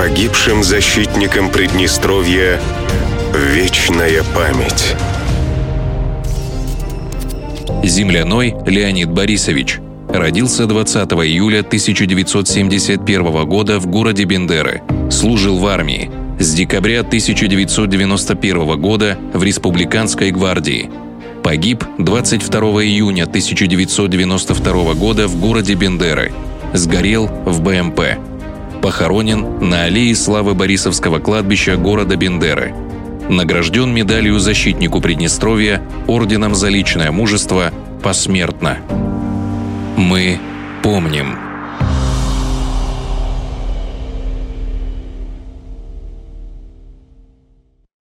Погибшим защитникам Приднестровья вечная память. Земляной Леонид Борисович. Родился 20 июля 1971 года в городе Бендеры. Служил в армии. С декабря 1991 года в Республиканской гвардии. Погиб 22 июня 1992 года в городе Бендеры. Сгорел в БМП. Похоронен на аллее славы Борисовского кладбища города Бендеры. Награжден медалью защитнику Приднестровья, орденом за личное мужество посмертно. Мы помним.